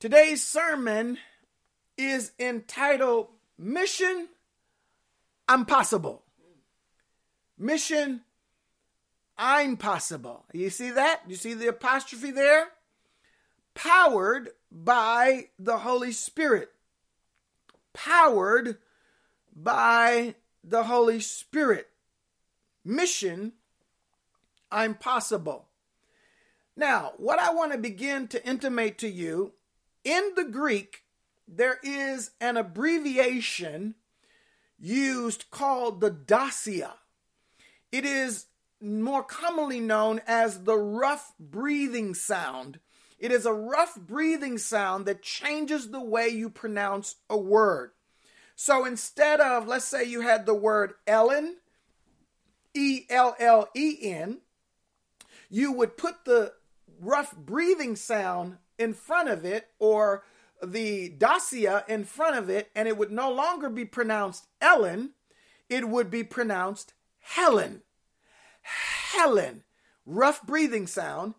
Today's sermon is entitled Mission Impossible. Mission Impossible. You see that? You see the apostrophe there? Powered by the Holy Spirit. Powered by the Holy Spirit. Mission Impossible. Now, what I want to begin to intimate to you in the Greek, there is an abbreviation used called the dasia. It is more commonly known as the rough breathing sound. It is a rough breathing sound that changes the way you pronounce a word. So instead of, let's say you had the word Ellen, E L L E N, you would put the rough breathing sound in front of it or the dasia in front of it, and it would no longer be pronounced Ellen, it would be pronounced Helen. Helen. Rough breathing sound.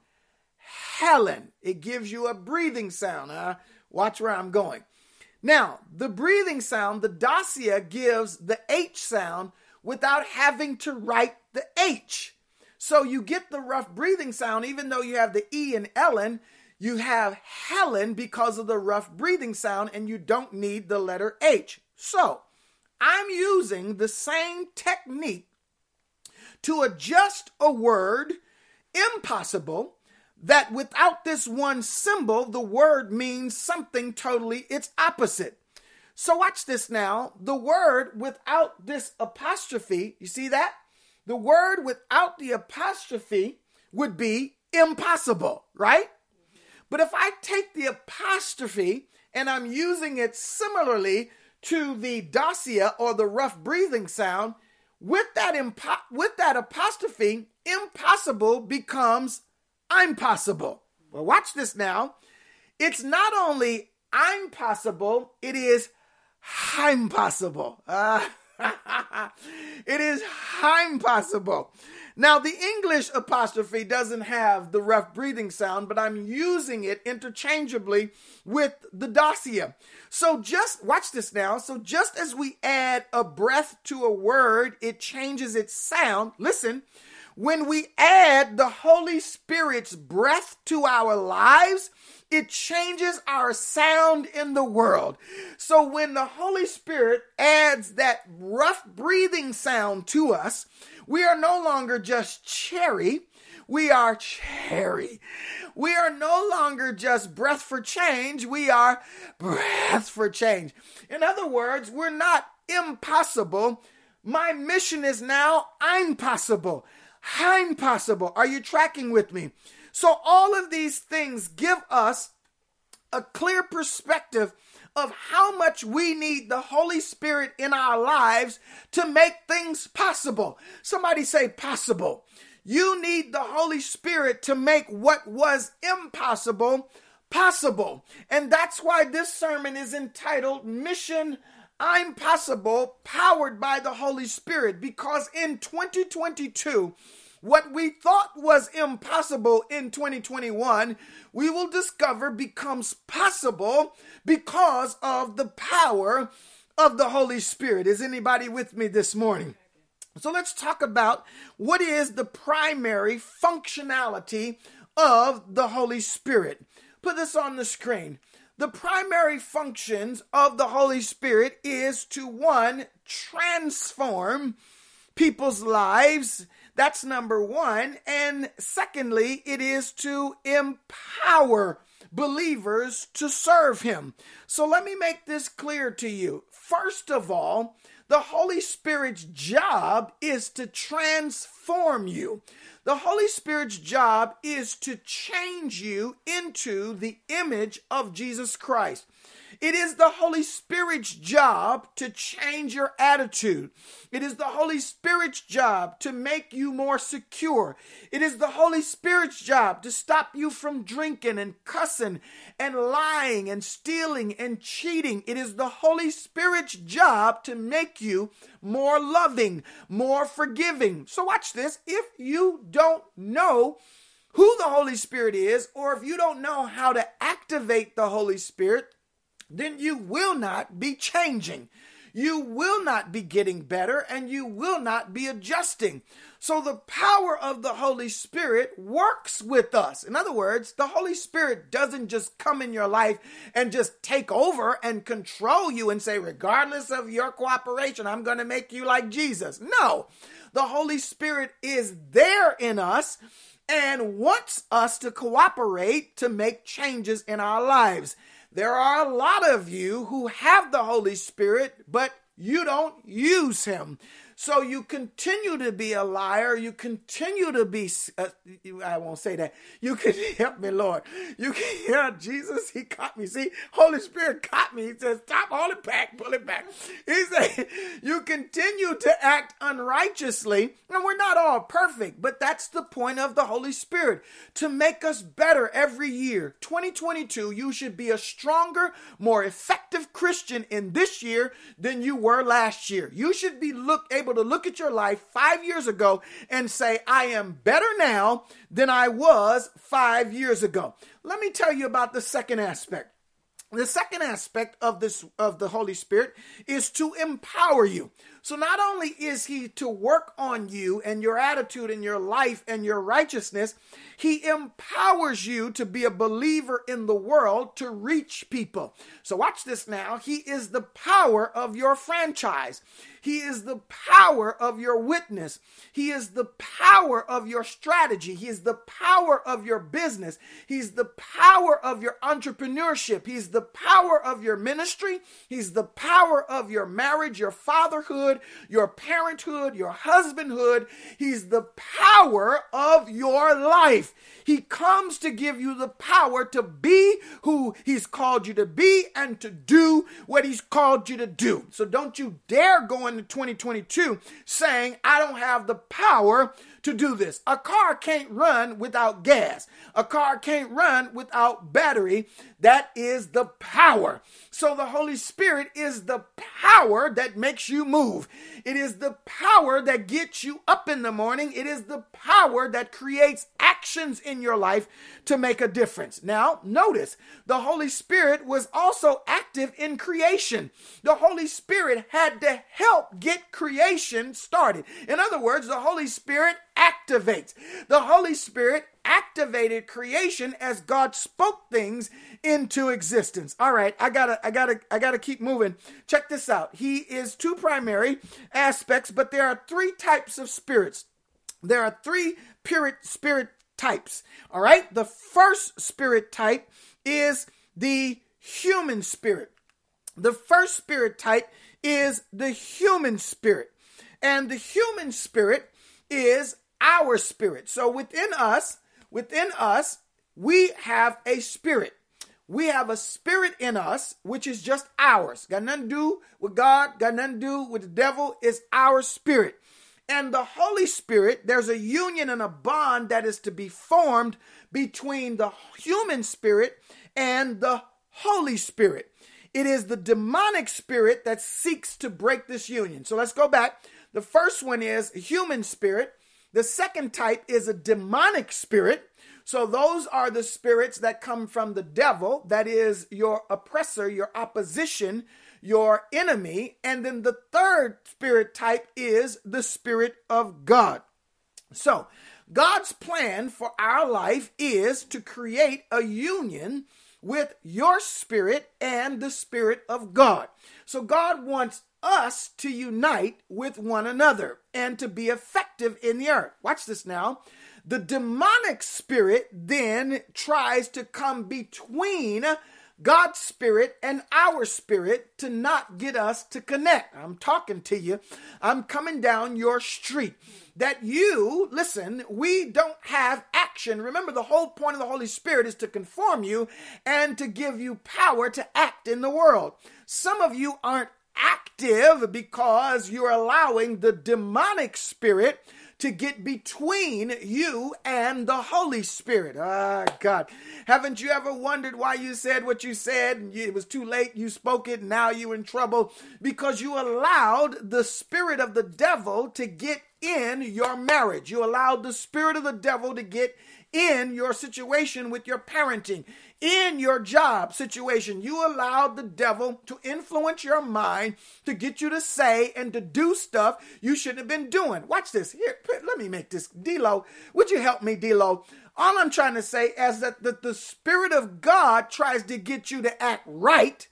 Helen. It gives you a breathing sound. Huh? Watch where I'm going. Now, the breathing sound, the dasia gives the H sound without having to write the H. So you get the rough breathing sound, even though you have the E in Ellen, you have Helen because of the rough breathing sound, and you don't need the letter H. So I'm using the same technique to adjust a word impossible that without this one symbol, the word means something totally its opposite. So watch this now. The word without this apostrophe, you see that? The word without the apostrophe would be impossible, right? But if I take the apostrophe and I'm using it similarly to the dasia or the rough breathing sound, with that impo- with that apostrophe, impossible becomes I'm possible. Well, watch this now. It's not only I'm possible, it is I'm possible. Uh, it is I'm possible. Now, the English apostrophe doesn't have the rough breathing sound, but I'm using it interchangeably with the dasia. So just watch this now. So just as we add a breath to a word, it changes its sound. Listen, when we add the Holy Spirit's breath to our lives, it changes our sound in the world. So when the Holy Spirit adds that rough breathing sound to us, we are no longer just cherry, we are cherry. We are no longer just breath for change, we are breath for change. In other words, we're not impossible. My mission is now I'm possible. I'm possible. Are you tracking with me? So, all of these things give us a clear perspective of how much we need the Holy Spirit in our lives to make things possible. Somebody say possible. You need the Holy Spirit to make what was impossible possible. And that's why this sermon is entitled Mission I'm Possible, powered by the Holy Spirit, because in 2022, what we thought was impossible in 2021, we will discover becomes possible because of the power of the Holy Spirit. Is anybody with me this morning? So let's talk about what is the primary functionality of the Holy Spirit. Put this on the screen. The primary functions of the Holy Spirit is to one, transform people's lives that's number one. And secondly, it is to empower believers to serve Him. So let me make this clear to you. First of all, the Holy Spirit's job is to transform you. The Holy Spirit's job is to change you into the image of Jesus Christ. It is the Holy Spirit's job to change your attitude. It is the Holy Spirit's job to make you more secure. It is the Holy Spirit's job to stop you from drinking and cussing and lying and stealing and cheating. It is the Holy Spirit's job to make you more loving, more forgiving. So, watch this. If you don't know, who the Holy Spirit is, or if you don't know how to activate the Holy Spirit, then you will not be changing. You will not be getting better and you will not be adjusting. So the power of the Holy Spirit works with us. In other words, the Holy Spirit doesn't just come in your life and just take over and control you and say, regardless of your cooperation, I'm going to make you like Jesus. No, the Holy Spirit is there in us and wants us to cooperate to make changes in our lives. There are a lot of you who have the Holy Spirit, but you don't use him. So you continue to be a liar. You continue to be, uh, I won't say that. You can help me, Lord. You can, yeah, Jesus, he caught me. See, Holy Spirit caught me. He says, stop, hold it back, pull it back. He said, you continue to act unrighteously. And we're not all perfect, but that's the point of the Holy Spirit to make us better every year. 2022, you should be a stronger, more effective Christian in this year than you were last year. You should be look able able to look at your life five years ago and say, I am better now than I was five years ago. Let me tell you about the second aspect. The second aspect of this of the Holy Spirit is to empower you. So not only is he to work on you and your attitude and your life and your righteousness, he empowers you to be a believer in the world to reach people. So watch this now. He is the power of your franchise. He is the power of your witness. He is the power of your strategy. He is the power of your business. He's the power of your entrepreneurship. He's the power of your ministry. He's the power of your marriage, your fatherhood, your parenthood, your husbandhood. He's the power of your life. He comes to give you the power to be who He's called you to be and to do what He's called you to do. So don't you dare go into 2022 saying, I don't have the power to do this. A car can't run without gas. A car can't run without battery. That is the power. So the Holy Spirit is the power that makes you move. It is the power that gets you up in the morning. It is the power that creates actions in your life to make a difference. Now, notice the Holy Spirit was also active in creation. The Holy Spirit had to help get creation started. In other words, the Holy Spirit activates. The Holy Spirit activated creation as God spoke things into existence. All right, I got to I got to I got to keep moving. Check this out. He is two primary aspects, but there are three types of spirits. There are three spirit spirit types. All right? The first spirit type is the human spirit. The first spirit type is the human spirit. And the human spirit is our spirit. So within us, within us, we have a spirit. We have a spirit in us, which is just ours. Got nothing to do with God, got nothing to do with the devil. It's our spirit. And the Holy Spirit, there's a union and a bond that is to be formed between the human spirit and the Holy Spirit. It is the demonic spirit that seeks to break this union. So let's go back. The first one is human spirit. The second type is a demonic spirit. So those are the spirits that come from the devil, that is your oppressor, your opposition, your enemy. And then the third spirit type is the spirit of God. So God's plan for our life is to create a union with your spirit and the spirit of God. So God wants us to unite with one another and to be effective in the earth. Watch this now. The demonic spirit then tries to come between God's spirit and our spirit to not get us to connect. I'm talking to you. I'm coming down your street. That you, listen, we don't have action. Remember, the whole point of the Holy Spirit is to conform you and to give you power to act in the world. Some of you aren't active because you're allowing the demonic spirit to get between you and the Holy Spirit. Ah, God. Haven't you ever wondered why you said what you said it was too late? You spoke it, now you're in trouble because you allowed the spirit of the devil to get in your marriage. You allowed the spirit of the devil to get in your situation with your parenting, in your job situation. You allowed the devil to influence your mind to get you to say and to do stuff you shouldn't have been doing. Watch this. Here, let me make this. D-Lo, would you help me, D-Lo? All I'm trying to say is that the, the Spirit of God tries to get you to act right,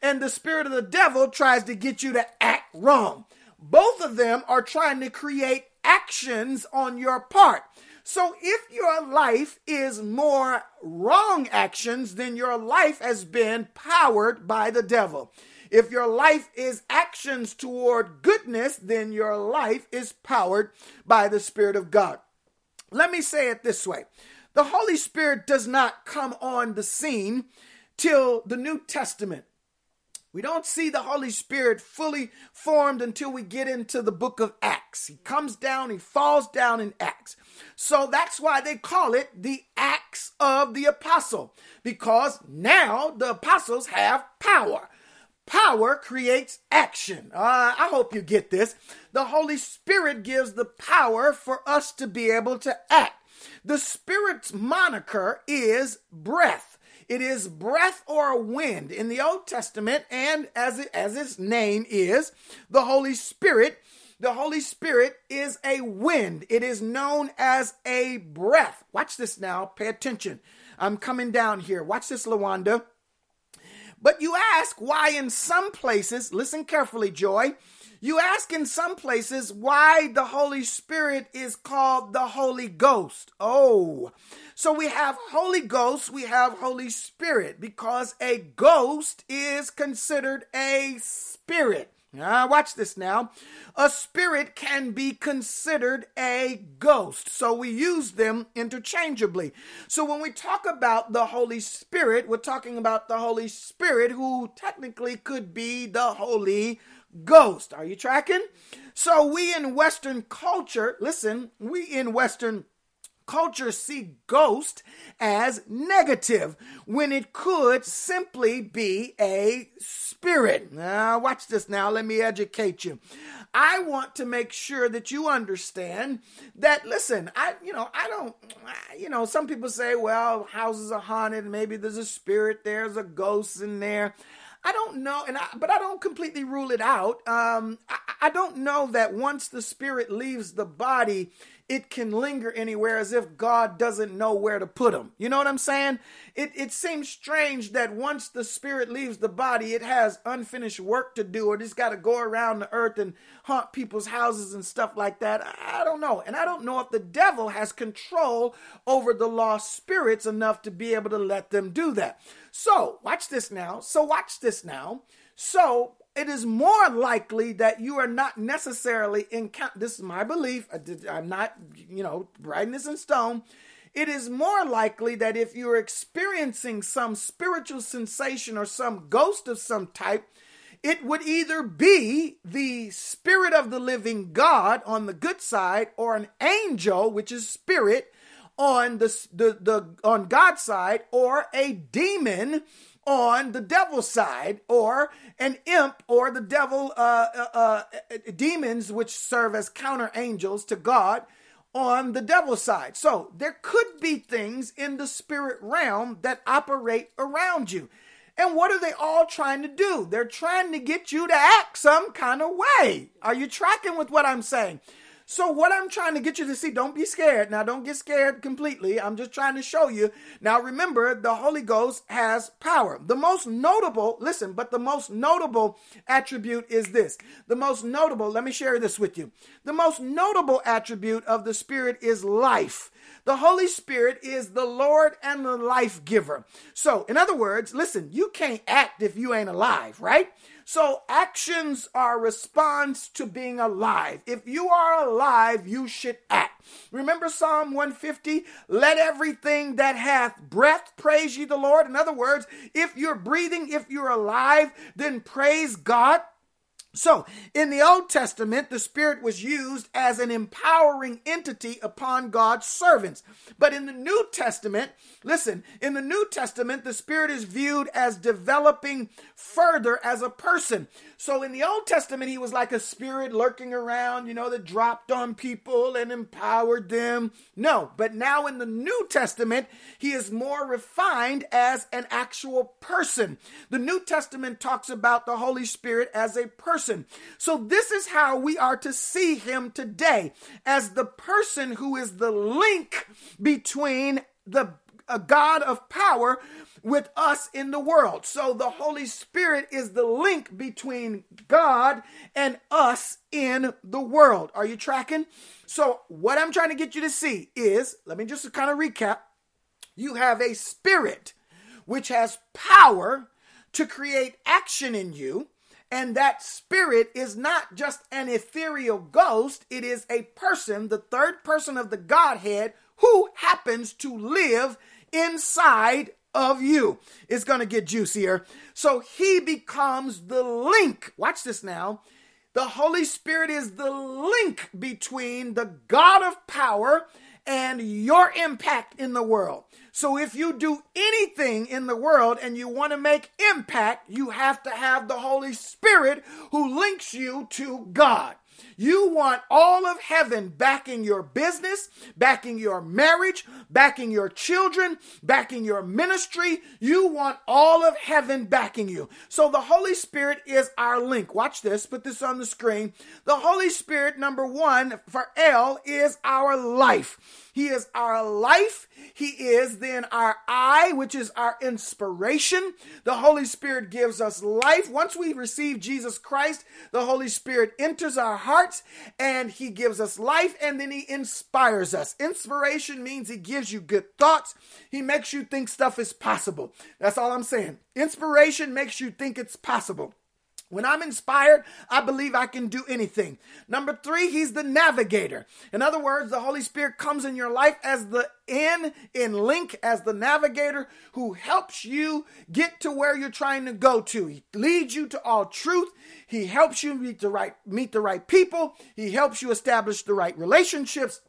and the Spirit of the devil tries to get you to act wrong. Both of them are trying to create actions on your part. So if your life is more wrong actions, then your life has been powered by the devil. If your life is actions toward goodness, then your life is powered by the Spirit of God. Let me say it this way the Holy Spirit does not come on the scene till the New Testament. We don't see the Holy Spirit fully formed until we get into the book of Acts. He comes down, he falls down in Acts. So that's why they call it the Acts of the Apostle, because now the apostles have power. Power creates action. Uh, I hope you get this. The Holy Spirit gives the power for us to be able to act. The Spirit's moniker is breath. It is breath or wind in the Old Testament, and as it, as its name is, the Holy Spirit. The Holy Spirit is a wind. It is known as a breath. Watch this now. Pay attention. I'm coming down here. Watch this, Lawanda. But you ask why in some places, listen carefully, Joy. You ask in some places why the Holy Spirit is called the Holy Ghost. Oh, so we have Holy Ghost, we have Holy Spirit, because a ghost is considered a spirit. Now, watch this now. A spirit can be considered a ghost. So we use them interchangeably. So when we talk about the Holy Spirit, we're talking about the Holy Spirit who technically could be the Holy ghost. Are you tracking? So we in Western culture, listen, we in Western culture see ghost as negative when it could simply be a spirit. Now, watch this now. Let me educate you. I want to make sure that you understand that, listen, I, you know, I don't, you know, some people say, well, houses are haunted. Maybe there's a spirit, there's a ghost in there. I don't know, and I, but I don't completely rule it out. Um, I, I don't know that once the spirit leaves the body, it can linger anywhere as if God doesn't know where to put them. You know what I'm saying? It, it seems strange that once the spirit leaves the body, it has unfinished work to do, or just got to go around the earth and haunt people's houses and stuff like that. I don't know. And I don't know if the devil has control over the lost spirits enough to be able to let them do that. So, watch this now. So, watch this now. So, it is more likely that you are not necessarily in this is my belief i'm not you know writing this in stone. It is more likely that if you're experiencing some spiritual sensation or some ghost of some type it would either be the spirit of the living god on the good side or an angel which is spirit on the, the, the on god's side or a demon on the devil's side, or an imp, or the devil, uh, uh, uh, demons, which serve as counter angels to God on the devil's side. So there could be things in the spirit realm that operate around you. And what are they all trying to do? They're trying to get you to act some kind of way. Are you tracking with what I'm saying? So, what I'm trying to get you to see, don't be scared. Now, don't get scared completely. I'm just trying to show you. Now, remember, the Holy Ghost has power. The most notable, listen, but the most notable attribute is this. The most notable, let me share this with you. The most notable attribute of the Spirit is life. The Holy Spirit is the Lord and the life giver. So, in other words, listen, you can't act if you ain't alive, right? So actions are response to being alive. If you are alive, you should act. Remember Psalm 150? Let everything that hath breath praise ye the Lord. In other words, if you're breathing, if you're alive, then praise God. So, in the Old Testament, the Spirit was used as an empowering entity upon God's servants. But in the New Testament, listen, in the New Testament, the Spirit is viewed as developing further as a person. So, in the Old Testament, he was like a spirit lurking around, you know, that dropped on people and empowered them. No, but now in the New Testament, he is more refined as an actual person. The New Testament talks about the Holy Spirit as a person. So, this is how we are to see him today as the person who is the link between the a God of power with us in the world. So the Holy Spirit is the link between God and us in the world. Are you tracking? So what I'm trying to get you to see is, let me just kind of recap. You have a spirit which has power to create action in you and that spirit is not just an ethereal ghost, it is a person, the third person of the Godhead, who happens to live inside of you. It's going to get juicier. So he becomes the link. Watch this now. The Holy Spirit is the link between the God of power and your impact in the world. So if you do anything in the world and you want to make impact, you have to have the Holy Spirit who links you to God. You want all of heaven backing your business, backing your marriage, backing your children, backing your ministry. You want all of heaven backing you. So the Holy Spirit is our link. Watch this, put this on the screen. The Holy Spirit, number one, for L, is our life. He is our life. He is then our I, which is our inspiration. The Holy Spirit gives us life. Once we receive Jesus Christ, the Holy Spirit enters our hearts and he gives us life and then he inspires us. Inspiration means he gives you good thoughts. He makes you think stuff is possible. That's all I'm saying. Inspiration makes you think it's possible. When I'm inspired, I believe I can do anything. Number three, he's the navigator. In other words, the Holy Spirit comes in your life as the in, in link, as the navigator who helps you get to where you're trying to go to. He leads you to all truth. He helps you meet the right, meet the right people. He helps you establish the right relationships.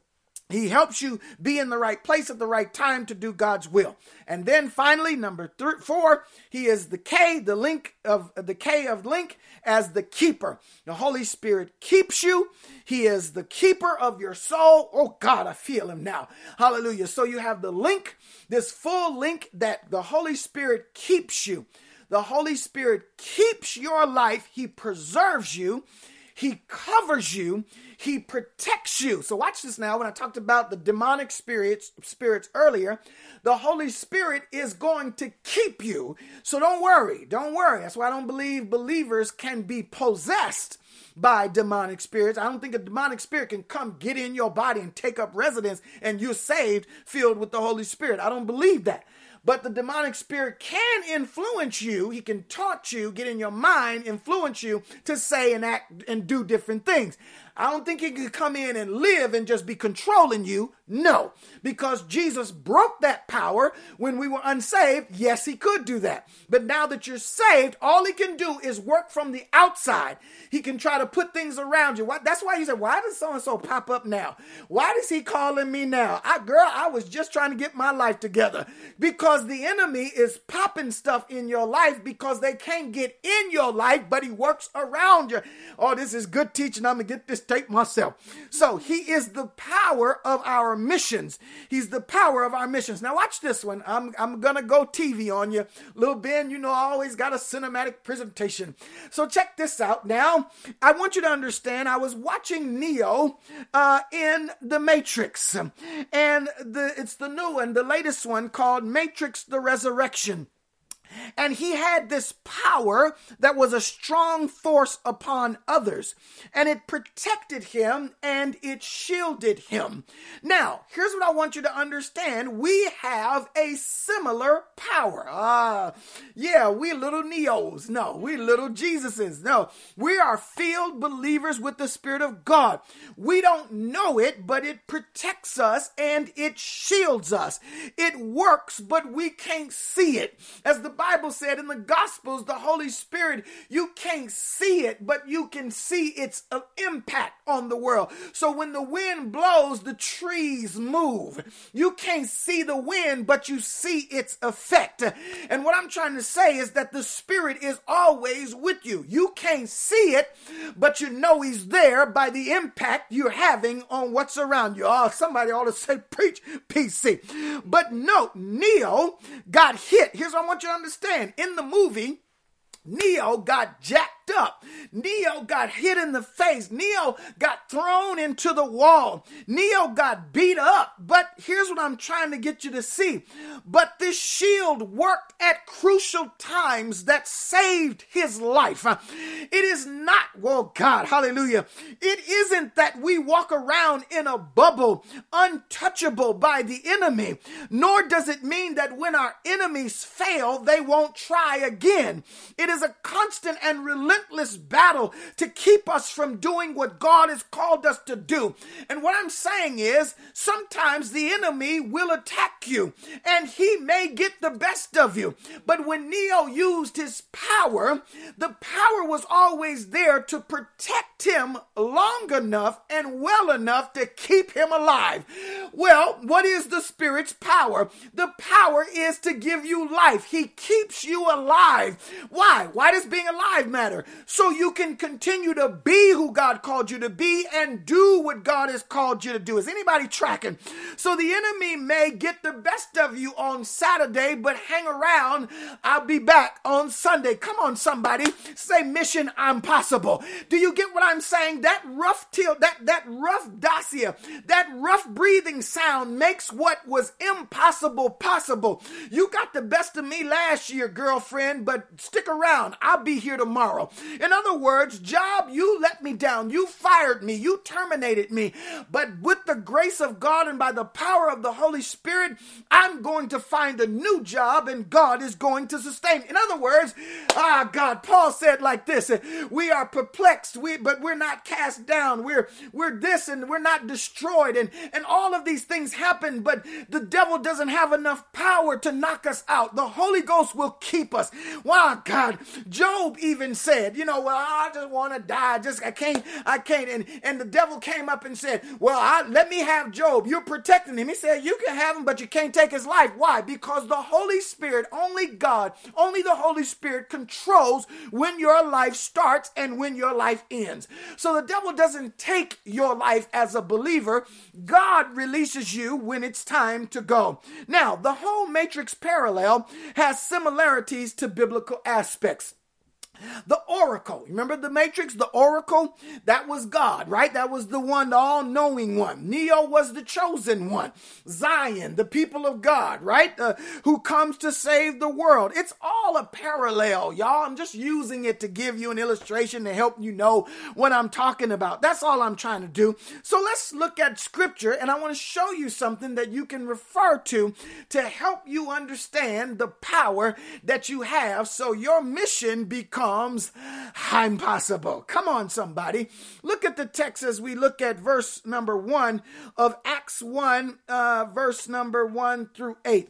He helps you be in the right place at the right time to do God's will. And then finally, number three, four, he is the K, the link of the K of link as the keeper. The Holy Spirit keeps you. He is the keeper of your soul. Oh God, I feel him now. Hallelujah. So you have the link, this full link that the Holy Spirit keeps you. The Holy Spirit keeps your life. He preserves you. He covers you. He protects you. So watch this now. When I talked about the demonic spirits, spirits earlier, the Holy Spirit is going to keep you. So don't worry. Don't worry. That's why I don't believe believers can be possessed by demonic spirits. I don't think a demonic spirit can come get in your body and take up residence and you're saved, filled with the Holy Spirit. I don't believe that. But the demonic spirit can influence you. He can taunt you, get in your mind, influence you to say and act and do different things. I don't think he could come in and live and just be controlling you. No, because Jesus broke that power when we were unsaved. Yes, he could do that. But now that you're saved, all he can do is work from the outside. He can try to put things around you. That's why you said, why does so and so pop up now? Why is he calling me now? I, girl, I was just trying to get my life together because the enemy is popping stuff in your life because they can't get in your life, but he works around you. Oh, this is good teaching. I'm going to get this tape myself. So he is the power of our missions. He's the power of our missions. Now watch this one. I'm, I'm to go TV on you. Little Ben, you know, I always got a cinematic presentation. So check this out. Now, I want you to understand, I was watching Neo uh, in The Matrix. And the it's the new one, the latest one called Matrix the Resurrection. And he had this power that was a strong force upon others, and it protected him and it shielded him. Now, here's what I want you to understand we have a similar power. Ah, yeah, we little Neos. No, we little Jesuses. No, we are filled believers with the Spirit of God. We don't know it, but it protects us and it shields us. It works, but we can't see it. As the Bible said in the Gospels, the Holy Spirit, you can't see it, but you can see its impact on the world. So when the wind blows, the trees move. You can't see the wind, but you see its effect. And what I'm trying to say is that the Spirit is always with you. You can't see it, but you know He's there by the impact you're having on what's around you. Oh, somebody ought to say, preach PC. But note, Neo got hit. Here's what I want you to understand. In the movie, Neo got jacked up. Neo got hit in the face. Neo got thrown into the wall. Neo got beat up. But here's what I'm trying to get you to see. But this shield worked at crucial times that saved his life. It is not, well, God, hallelujah. It isn't that we walk around in a bubble untouchable by the enemy, nor does it mean that when our enemies fail, they won't try again. It is a constant and relentless battle to keep us from doing what God has called us to do. And what I'm saying is sometimes the enemy will attack you and he may get the best of you. But when Neo used his power, the power was always there to protect him long enough and well enough to keep him alive. Well, what is the Spirit's power? The power is to give you life. He keeps you alive. Why? Why does being alive matter? So you can continue to be who God called you to be and do what God has called you to do. Is anybody tracking? So the enemy may get the best of you on Saturday, but hang around. I'll be back on Sunday. Come on, somebody. Say mission I'm possible. Do you get what I'm saying? That rough tilt, that, that rough dasia, that rough breathing sound makes what was impossible possible. You got the best of me last year, girlfriend, but stick around. I'll be here tomorrow. In other words, job, you let me down. You fired me. You terminated me. But with the grace of God and by the power of the Holy Spirit, I'm going to find a new job and God is going to sustain. In other words, ah, God, Paul said like this, we are perplexed, we, but we're not cast down. We're, we're this and we're not destroyed. And, and all of these things happen, but the devil doesn't have enough power to knock us out. The Holy Ghost will keep us. Wow, God, Job even said, you know, well, I just want to die. Just I can't, I can't. And and the devil came up and said, Well, I, let me have Job. You're protecting him. He said, You can have him, but you can't take his life. Why? Because the Holy Spirit, only God, only the Holy Spirit controls when your life starts and when your life ends. So the devil doesn't take your life as a believer. God releases you when it's time to go. Now, the whole matrix parallel has similarities to biblical aspects. The oracle, remember the matrix, the oracle? That was God, right? That was the one, the all knowing one. Neo was the chosen one. Zion, the people of God, right? Uh, who comes to save the world. It's all a parallel, y'all. I'm just using it to give you an illustration to help you know what I'm talking about. That's all I'm trying to do. So let's look at scripture and I want to show you something that you can refer to to help you understand the power that you have so your mission becomes becomes impossible. Come on, somebody. Look at the text as we look at verse number one of Acts 1, uh, verse number 1 through 8.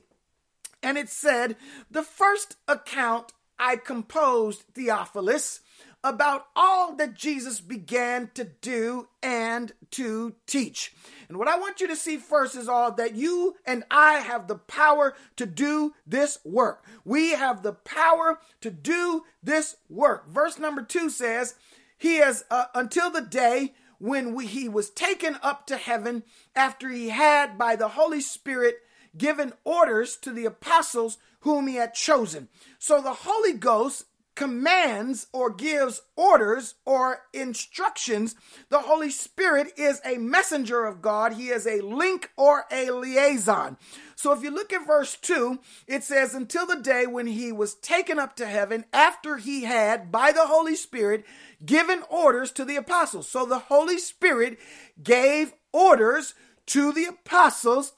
And it said, The first account I composed, Theophilus, about all that Jesus began to do and to teach. And what I want you to see first is all that you and I have the power to do this work. We have the power to do this work. Verse number two says, He has uh, until the day when we, he was taken up to heaven after he had by the Holy Spirit given orders to the apostles whom he had chosen. So the Holy Ghost commands or gives orders or instructions. The Holy Spirit is a messenger of God. He is a link or a liaison. So if you look at verse 2, it says, Until the day when he was taken up to heaven, after he had, by the Holy Spirit, given orders to the apostles. So the Holy Spirit gave orders to the apostles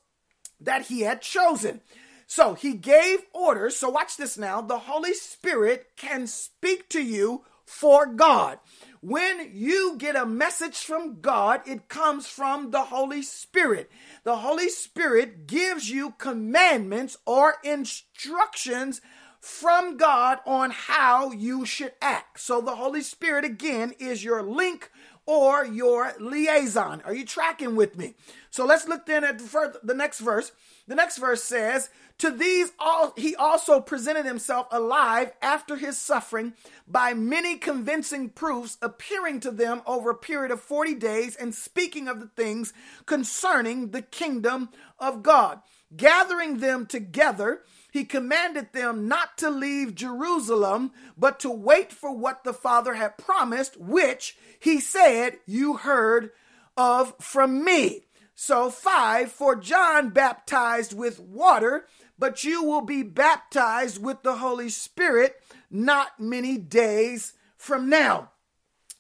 that he had chosen. So he gave orders. So watch this now. The Holy Spirit can speak to you for God. When you get a message from God, it comes from the Holy Spirit. The Holy Spirit gives you commandments or instructions from God on how you should act. So the Holy Spirit, again, is your link or your liaison. Are you tracking with me? So let's look then at the, the next verse. The next verse says, To these all he also presented himself alive after his suffering by many convincing proofs, appearing to them over a period of 40 days and speaking of the things concerning the kingdom of God. Gathering them together, he commanded them not to leave Jerusalem, but to wait for what the Father had promised, which he said, You heard of from me. So, five, for John baptized with water, but you will be baptized with the Holy Spirit not many days from now.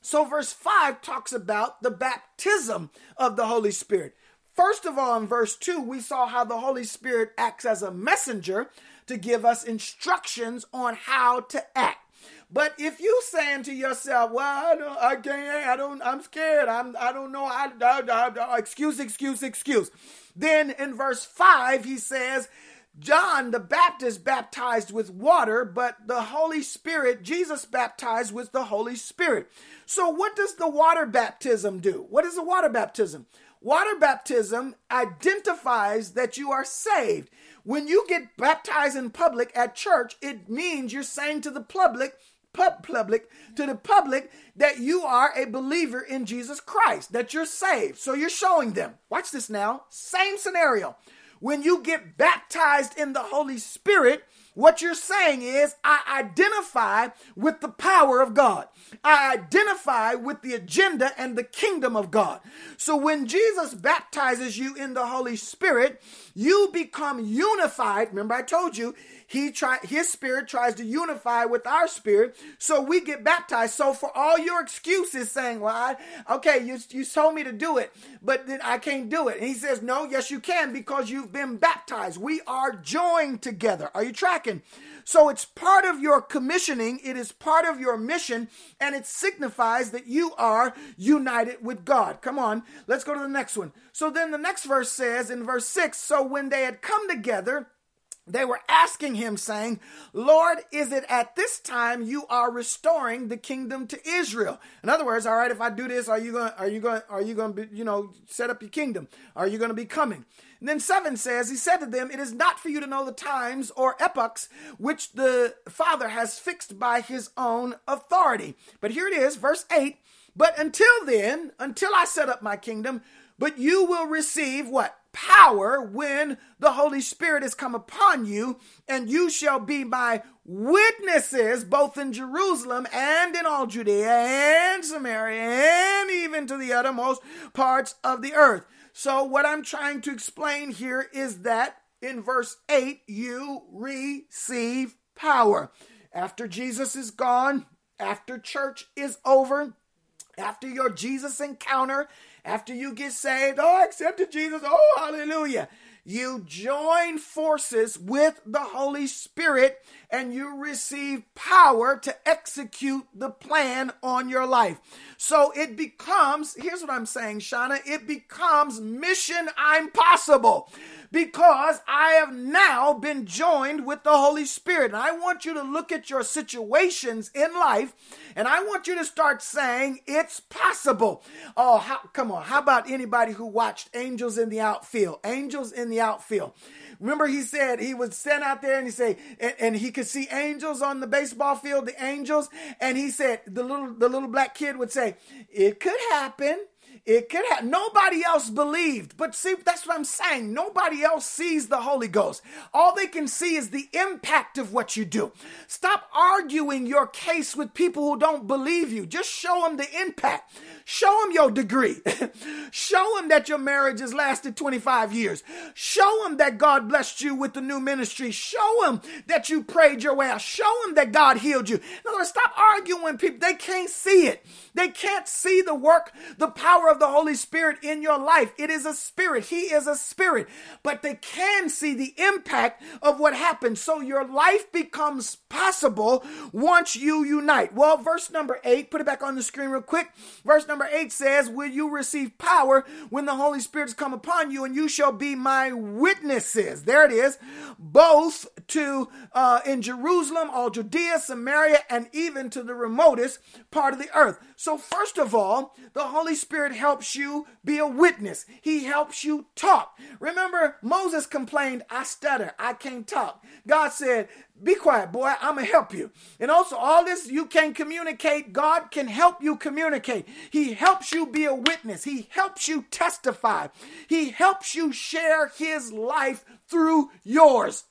So, verse 5 talks about the baptism of the Holy Spirit. First of all, in verse 2, we saw how the Holy Spirit acts as a messenger to give us instructions on how to act. But if you saying to yourself, "Well, I don't, I can't, I don't, I'm scared, I'm, I don't know, I, I, I, excuse, excuse, excuse," then in verse five he says, John the Baptist baptized with water, but the Holy Spirit, Jesus baptized with the Holy Spirit. So, what does the water baptism do? What is the water baptism? Water baptism identifies that you are saved. When you get baptized in public at church, it means you're saying to the public, public to the public that you are a believer in Jesus Christ, that you're saved. So you're showing them. Watch this now. Same scenario. When you get baptized in the Holy Spirit, what you're saying is, I identify with the power of God. I identify with the agenda and the kingdom of God. So when Jesus baptizes you in the Holy Spirit, you become unified. Remember, I told you he try his spirit tries to unify with our spirit, so we get baptized. So for all your excuses saying, "Well, I, okay, you you told me to do it, but then I can't do it," and he says, "No, yes you can because you've been baptized. We are joined together. Are you tracking?" So it's part of your commissioning, it is part of your mission, and it signifies that you are united with God. Come on, let's go to the next one. So then the next verse says in verse 6 So when they had come together, they were asking him saying lord is it at this time you are restoring the kingdom to israel? In other words all right if i do this are you going are you going are you going to you know set up your kingdom? Are you going to be coming? And then seven says he said to them it is not for you to know the times or epochs which the father has fixed by his own authority. But here it is verse 8 but until then until i set up my kingdom but you will receive what power when the Holy Spirit has come upon you, and you shall be my witnesses both in Jerusalem and in all Judea and Samaria and even to the uttermost parts of the earth. So, what I'm trying to explain here is that in verse 8, you receive power. After Jesus is gone, after church is over, after your Jesus encounter, after you get saved, oh, I accepted Jesus, oh, hallelujah. You join forces with the Holy Spirit and you receive power to execute the plan on your life. So it becomes, here's what I'm saying, Shauna, it becomes mission impossible because I have now been joined with the Holy Spirit. And I want you to look at your situations in life and I want you to start saying it's possible. Oh, how, come on. How about anybody who watched Angels in the Outfield? Angels in the Outfield. Remember, he said he was sent out there and he said, and, and, he could see angels on the baseball field, the angels, and he said the little the little black kid would say, "It could happen." It could have nobody else believed. But see, that's what I'm saying. Nobody else sees the Holy Ghost. All they can see is the impact of what you do. Stop arguing your case with people who don't believe you. Just show them the impact. Show them your degree. show them that your marriage has lasted 25 years. Show them that God blessed you with the new ministry. Show them that you prayed your way out. Show them that God healed you. In other words, stop arguing people. They can't see it. They can't see the work, the power of the Holy Spirit in your life. It is a spirit. He is a spirit. But they can see the impact of what happens. So your life becomes possible once you unite. Well, verse number eight, put it back on the screen real quick. Verse number eight says, Will you receive power when the Holy Spirit has come upon you, and you shall be my witnesses? There it is, both to uh, in Jerusalem, all Judea, Samaria, and even to the remotest part of the earth. So, first of all, the Holy Spirit helps you be a witness. He helps you talk. Remember, Moses complained, I stutter, I can't talk. God said, Be quiet, boy, I'm going to help you. And also, all this you can communicate, God can help you communicate. He helps you be a witness, He helps you testify, He helps you share His life through yours.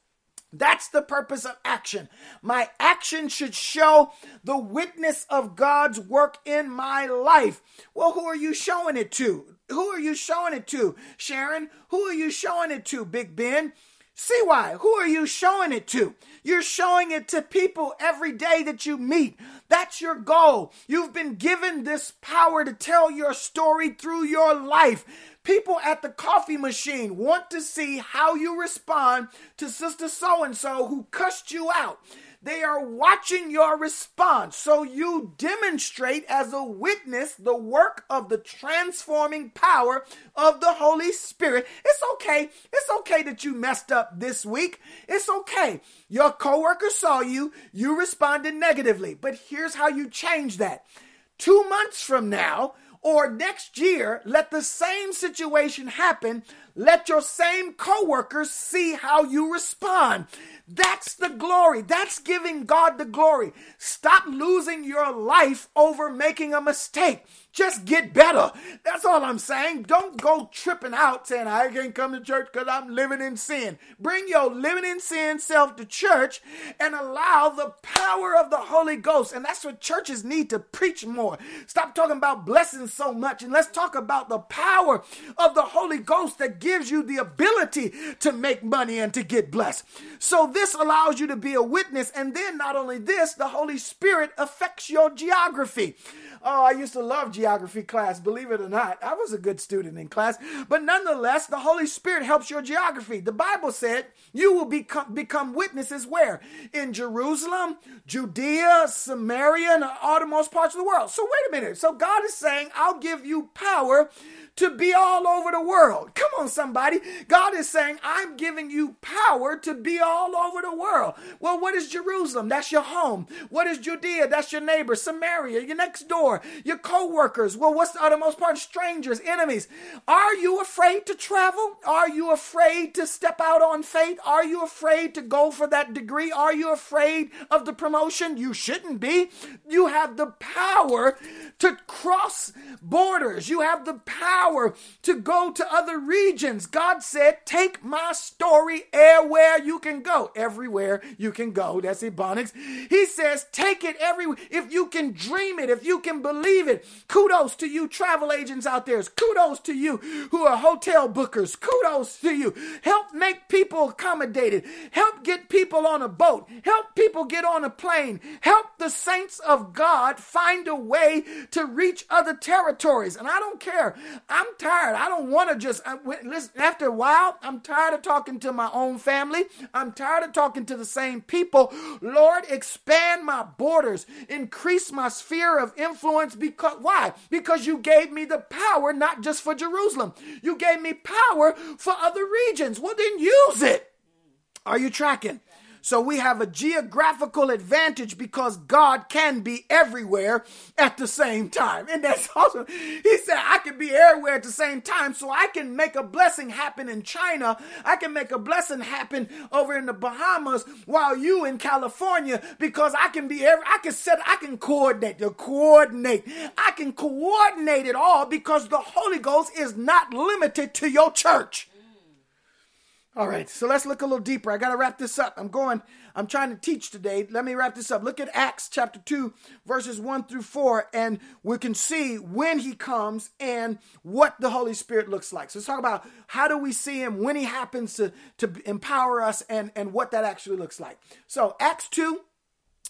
That's the purpose of action. My action should show the witness of God's work in my life. Well, who are you showing it to? Who are you showing it to? Sharon, who are you showing it to? Big Ben? See why? Who are you showing it to? You're showing it to people every day that you meet. That's your goal. You've been given this power to tell your story through your life. People at the coffee machine want to see how you respond to Sister So and so who cussed you out. They are watching your response. So you demonstrate as a witness the work of the transforming power of the Holy Spirit. It's okay. It's okay that you messed up this week. It's okay. Your coworker saw you, you responded negatively. But here's how you change that. Two months from now, or next year, let the same situation happen. Let your same coworkers see how you respond. That's the glory. That's giving God the glory. Stop losing your life over making a mistake. Just get better. That's all I'm saying. Don't go tripping out saying, I can't come to church because I'm living in sin. Bring your living in sin self to church and allow the power of the Holy Ghost. And that's what churches need to preach more. Stop talking about blessings so much and let's talk about the power of the Holy Ghost that gives you the ability to make money and to get blessed. So this allows you to be a witness. And then not only this, the Holy Spirit affects your geography. Oh, I used to love geography class, believe it or not. I was a good student in class. But nonetheless, the Holy Spirit helps your geography. The Bible said you will become, become witnesses where? In Jerusalem, Judea, Samaria, and all the most parts of the world. So wait a minute. So God is saying, I'll give you power to be all over the world. Come on, somebody. God is saying, I'm giving you power to be all over the world. Well, what is Jerusalem? That's your home. What is Judea? That's your neighbor. Samaria, your next door, your co workers. Well, what's the uttermost part? Strangers, enemies. Are you afraid to travel? Are you afraid to step out on faith? Are you afraid to go for that degree? Are you afraid of the promotion? You shouldn't be. You have the power to cross borders. You have the power power to go to other regions. God said, Take my story everywhere you can go. Everywhere you can go. That's Ebonics. He says, Take it everywhere. If you can dream it, if you can believe it. Kudos to you, travel agents out there. Kudos to you who are hotel bookers. Kudos to you. Help make people accommodated. Help get people on a boat. Help people get on a plane. Help the saints of God find a way to reach other territories. And I don't care. I'm tired. I don't want to just, uh, I, listen, after a while, I'm tired of talking to my own family. I'm tired of talking to the same people. Lord, expand my borders, increase my sphere of influence. Because, why? Because you gave me the power, not just for Jerusalem. You gave me power for other regions. Well, then use it. Are you tracking? So we have a geographical advantage because God can be everywhere at the same time. And that's awesome. He said, I can be everywhere at the same time. So I can make a blessing happen in China. I can make a blessing happen over in the Bahamas while you in California because I can be every, I can set, I can coordinate, the coordinate. I can coordinate it all because the Holy Ghost is not limited to your church. All right, so let's look a little deeper. I got to wrap this up. I'm going, I'm trying to teach today. Let me wrap this up. Look at Acts chapter 2, verses 1 through 4, and we can see when he comes and what the Holy Spirit looks like. So let's talk about how do we see him when he happens to, to empower us and, and what that actually looks like. So Acts 2,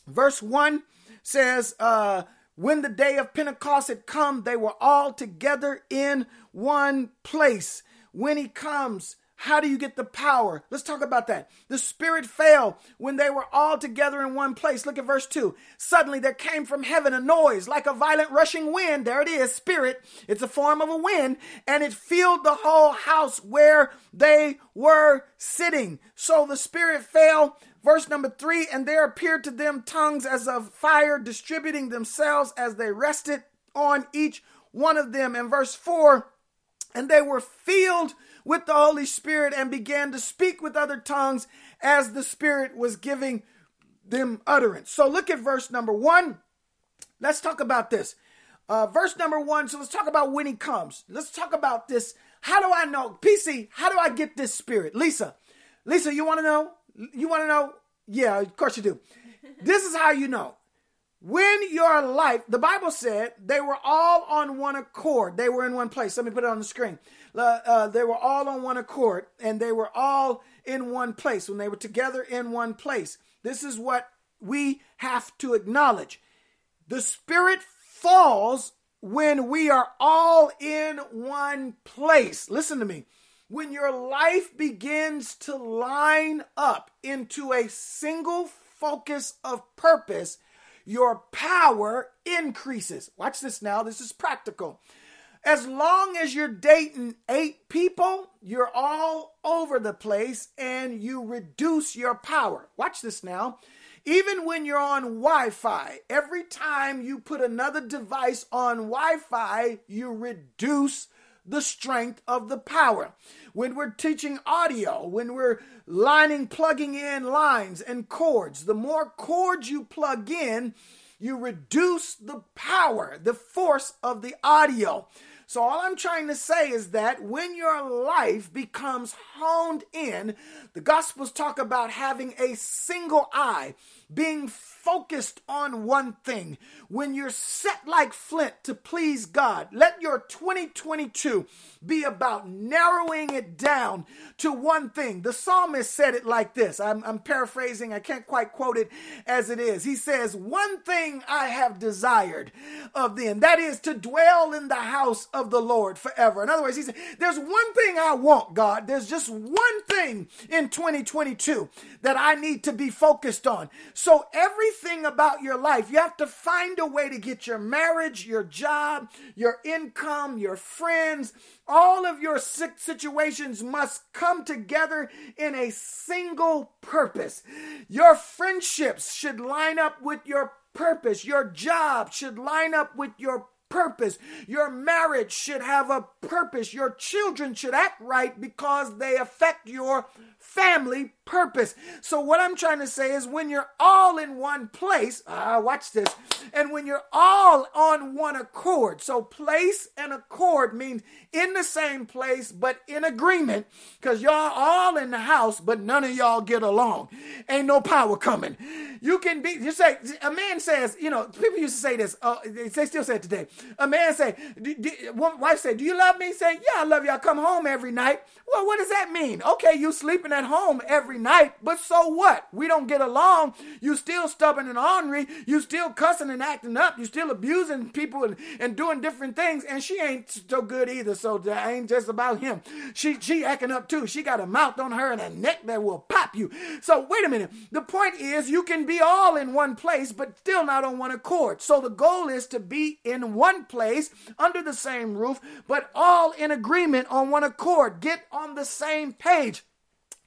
verse 1 says, uh, When the day of Pentecost had come, they were all together in one place. When he comes, how do you get the power? Let's talk about that. The Spirit fell when they were all together in one place. Look at verse 2. Suddenly there came from heaven a noise like a violent rushing wind. There it is, Spirit. It's a form of a wind, and it filled the whole house where they were sitting. So the Spirit fell. Verse number three, and there appeared to them tongues as of fire, distributing themselves as they rested on each one of them. And verse four, and they were filled with the Holy Spirit and began to speak with other tongues as the Spirit was giving them utterance. So look at verse number one. Let's talk about this. Uh, verse number one. So let's talk about when he comes. Let's talk about this. How do I know? PC, how do I get this spirit? Lisa, Lisa, you want to know? You want to know? Yeah, of course you do. this is how you know. When your life, the Bible said they were all on one accord. They were in one place. Let me put it on the screen. Uh, they were all on one accord and they were all in one place. When they were together in one place. This is what we have to acknowledge. The Spirit falls when we are all in one place. Listen to me when your life begins to line up into a single focus of purpose, your power increases. Watch this now. This is practical. As long as you're dating eight people, you're all over the place and you reduce your power. Watch this now. Even when you're on Wi Fi, every time you put another device on Wi Fi, you reduce the strength of the power. When we're teaching audio, when we're lining, plugging in lines and cords, the more cords you plug in, you reduce the power, the force of the audio. So, all I'm trying to say is that when your life becomes honed in, the Gospels talk about having a single eye, being focused on one thing, when you're set like flint to please God, let your 2022 be about narrowing it down to one thing. The psalmist said it like this I'm, I'm paraphrasing, I can't quite quote it as it is. He says, One thing I have desired of them, that is to dwell in the house of the Lord forever. In other words, he said, There's one thing I want, God. There's just one thing in 2022 that I need to be focused on. So everything about your life. You have to find a way to get your marriage, your job, your income, your friends, all of your situations must come together in a single purpose. Your friendships should line up with your purpose. Your job should line up with your purpose. Your marriage should have a purpose. Your children should act right because they affect your family purpose. So, what I'm trying to say is when you're all in one place, ah, watch this, and when you're all on one accord. So, place and accord means in the same place, but in agreement, because y'all all in the house, but none of y'all get along. Ain't no power coming. You can be, you say, a man says, you know, people used to say this, uh, they still say it today. A man say, wife say, Do you love me? Say, Yeah, I love you. I come home every night. Well, what does that mean? Okay, you sleeping at home every night, but so what? We don't get along. You still stubborn and ornery. You still cussing and acting up. You still abusing people and, and doing different things. And she ain't so good either. So that ain't just about him. She she acting up too. She got a mouth on her and a neck that will pop you. So wait a minute. The point is you can be all in one place, but still not on one accord. So the goal is to be in one place under the same roof, but all in agreement on one accord. Get on the same page.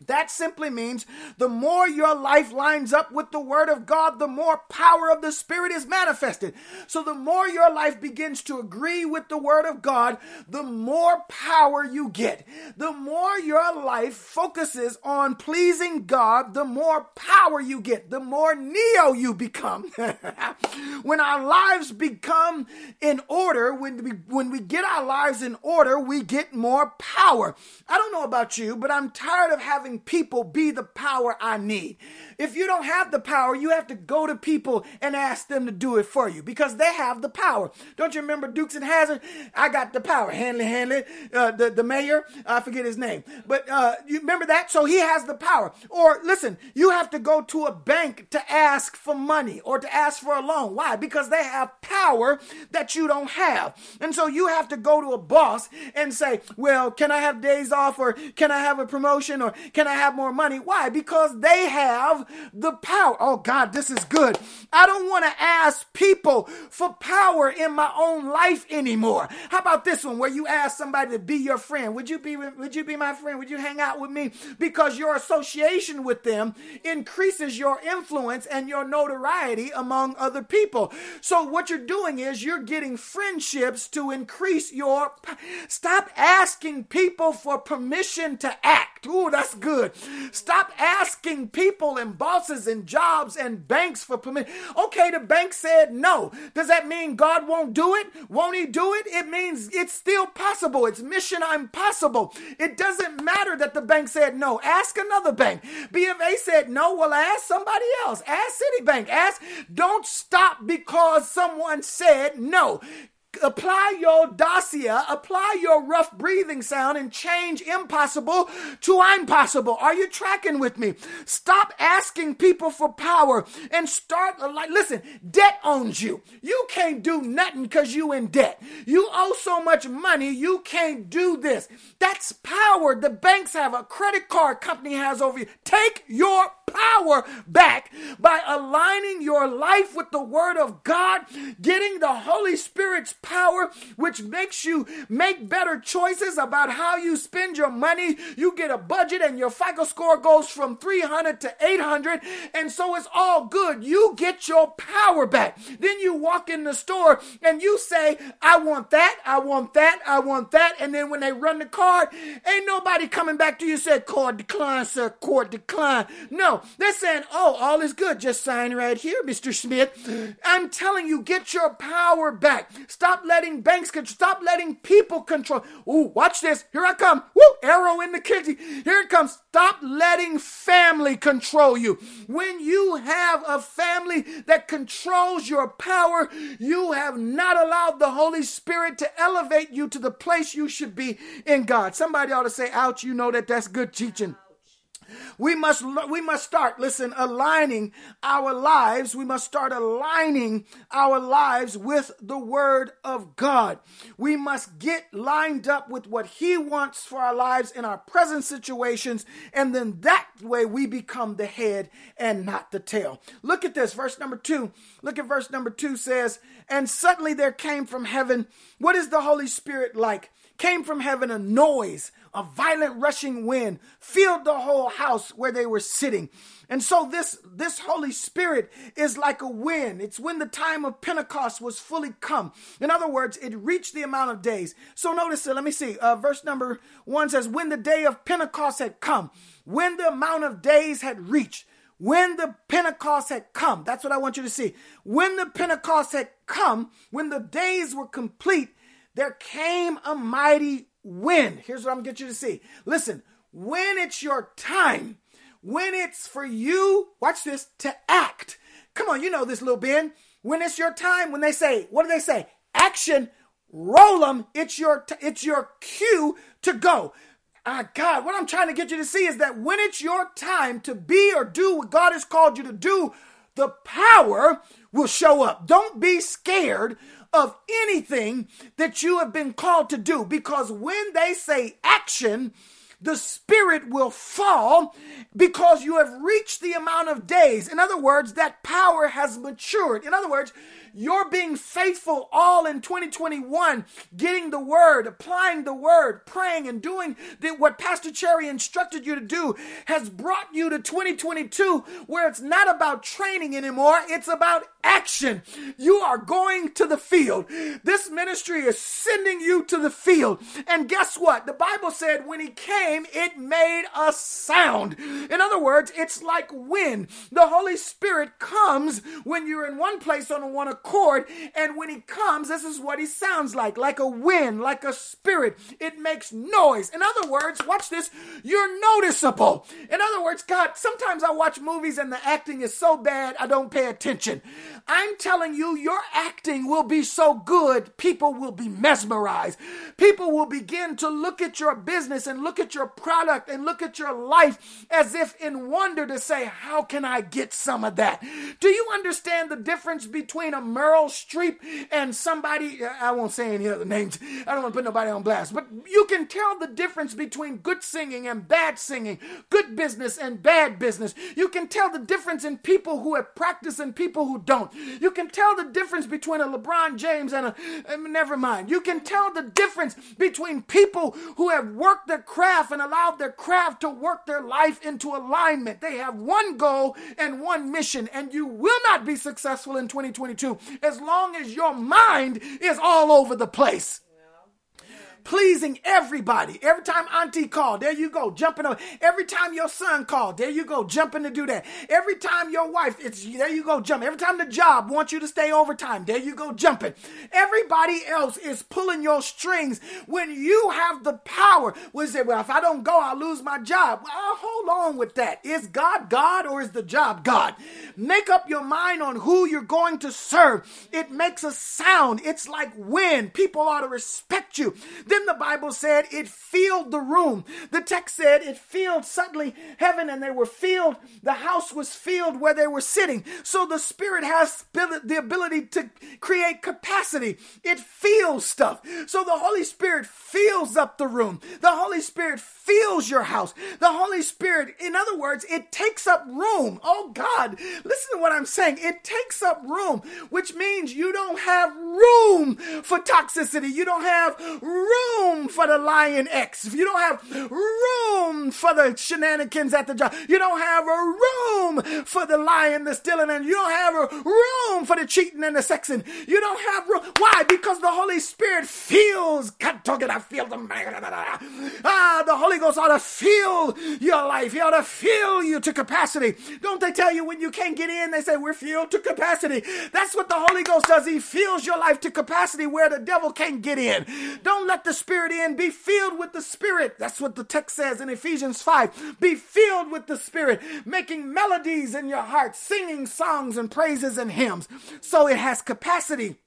That simply means the more your life lines up with the Word of God, the more power of the Spirit is manifested. So, the more your life begins to agree with the Word of God, the more power you get. The more your life focuses on pleasing God, the more power you get, the more Neo you become. when our lives become in order, when we, when we get our lives in order, we get more power. I don't know about you, but I'm tired of having having people be the power I need. If you don't have the power, you have to go to people and ask them to do it for you because they have the power. Don't you remember Dukes and Hazzard? I got the power. Hanley Hanley, uh, the, the mayor, I forget his name. But uh, you remember that? So he has the power. Or listen, you have to go to a bank to ask for money or to ask for a loan. Why? Because they have power that you don't have. And so you have to go to a boss and say, well, can I have days off or can I have a promotion or can I have more money? Why? Because they have the power. Oh God, this is good. I don't want to ask people for power in my own life anymore. How about this one where you ask somebody to be your friend? Would you be would you be my friend? Would you hang out with me? Because your association with them increases your influence and your notoriety among other people. So what you're doing is you're getting friendships to increase your stop asking people for permission to act. Ooh, that's good. Stop asking people and bosses and jobs and banks for permission. Okay, the bank said no. Does that mean God won't do it? Won't He do it? It means it's still possible. It's mission impossible. It doesn't matter that the bank said no. Ask another bank. BFA said no. Well, ask somebody else. Ask Citibank. Ask. Don't stop because someone said no apply your dasia, apply your rough breathing sound and change impossible to I'm possible. Are you tracking with me? Stop asking people for power and start like listen, debt owns you. You can't do nothing because you in debt. You owe so much money, you can't do this. That's power the banks have, a credit card company has over you. Take your power back by aligning your life with the Word of God, getting the Holy Spirit's power, which makes you make better choices about how you spend your money. You get a budget and your FICO score goes from 300 to 800, and so it's all good. You get your power back. Then you walk in the store and you say, I want that, I want that, I want that. And then when they run the card, ain't nobody coming back to you say, card decline, sir, card decline. No, they're saying, oh, all is good. Just sign right here, Mr. Smith. I'm telling you, get your power back. Stop letting banks control. Stop letting people control. Ooh, watch this. Here I come. Woo, arrow in the kitchen. Here it comes. Stop letting family control you. When you have a family that controls your power, you have not allowed the Holy Spirit to elevate you to the place you should be in God. Somebody ought to say, ouch, you know that that's good teaching. We must we must start listen aligning our lives. We must start aligning our lives with the word of God. We must get lined up with what he wants for our lives in our present situations and then that way we become the head and not the tail. Look at this verse number 2. Look at verse number 2 says, "And suddenly there came from heaven what is the Holy Spirit like?" Came from heaven a noise a violent rushing wind filled the whole house where they were sitting. And so this, this Holy Spirit is like a wind. It's when the time of Pentecost was fully come. In other words, it reached the amount of days. So notice it. Let me see. Uh, verse number one says, when the day of Pentecost had come, when the amount of days had reached, when the Pentecost had come, that's what I want you to see. When the Pentecost had come, when the days were complete, there came a mighty when, here's what I'm gonna get you to see. Listen, when it's your time, when it's for you, watch this, to act. Come on, you know this little Ben. When it's your time, when they say, what do they say? Action, roll them. It's your t- it's your cue to go. Ah, God, what I'm trying to get you to see is that when it's your time to be or do what God has called you to do, the power will show up. Don't be scared of anything that you have been called to do because when they say action, the Spirit will fall because you have reached the amount of days. In other words, that power has matured. In other words, you're being faithful all in 2021, getting the word, applying the word, praying, and doing the, what Pastor Cherry instructed you to do has brought you to 2022 where it's not about training anymore, it's about action. You are going to the field. This ministry is sending you to the field. And guess what? The Bible said when he came, came, it made a sound. In other words, it's like wind. The Holy Spirit comes when you're in one place on one accord, and when He comes, this is what He sounds like like a wind, like a spirit. It makes noise. In other words, watch this, you're noticeable. In other words, God, sometimes I watch movies and the acting is so bad I don't pay attention. I'm telling you, your acting will be so good, people will be mesmerized. People will begin to look at your business and look at your product and look at your life as if in wonder to say, How can I get some of that? Do you understand the difference between a Meryl Streep and somebody? I won't say any other names. I don't want to put nobody on blast, but you can tell the difference between good singing and bad singing, good business and bad business. You can tell the difference in people who have practiced and people who don't. You can tell the difference between a LeBron James and a, um, never mind. You can tell the difference between people who have worked their craft and allowed their craft to work their life into alignment. They have one goal and one mission, and you will not be successful in 2022 as long as your mind is all over the place pleasing everybody. Every time auntie called, there you go, jumping on. Every time your son called, there you go, jumping to do that. Every time your wife, it's there you go, jumping. Every time the job wants you to stay overtime, there you go, jumping. Everybody else is pulling your strings when you have the power. We say, well, if I don't go, I'll lose my job. Well, hold on with that. Is God God or is the job God? Make up your mind on who you're going to serve. It makes a sound. It's like wind. People ought to respect you. Then the Bible said it filled the room. The text said it filled suddenly heaven and they were filled. The house was filled where they were sitting. So the Spirit has the ability to create capacity. It feels stuff. So the Holy Spirit fills up the room. The Holy Spirit fills your house. The Holy Spirit, in other words, it takes up room. Oh God, listen to what I'm saying. It takes up room, which means you don't have room for toxicity. You don't have room for the lion X. You don't have room for the shenanigans at the job. You don't have a room for the lying, the stealing, and you don't have a room for the cheating and the sexing. You don't have room. Why? Because the Holy Spirit feels. God, talking, I feel the ah, the Holy Ghost ought to fill your life. He ought to fill you to capacity. Don't they tell you when you can't get in? They say we're filled to capacity. That's what the Holy Ghost does. He fills your life to capacity where the devil can't get in. Don't let the Spirit in. Be filled with the Spirit. That's what the text says in Ephesians 5. Be filled with the Spirit, making melodies in your heart, singing songs and praises and hymns. So it has capacity.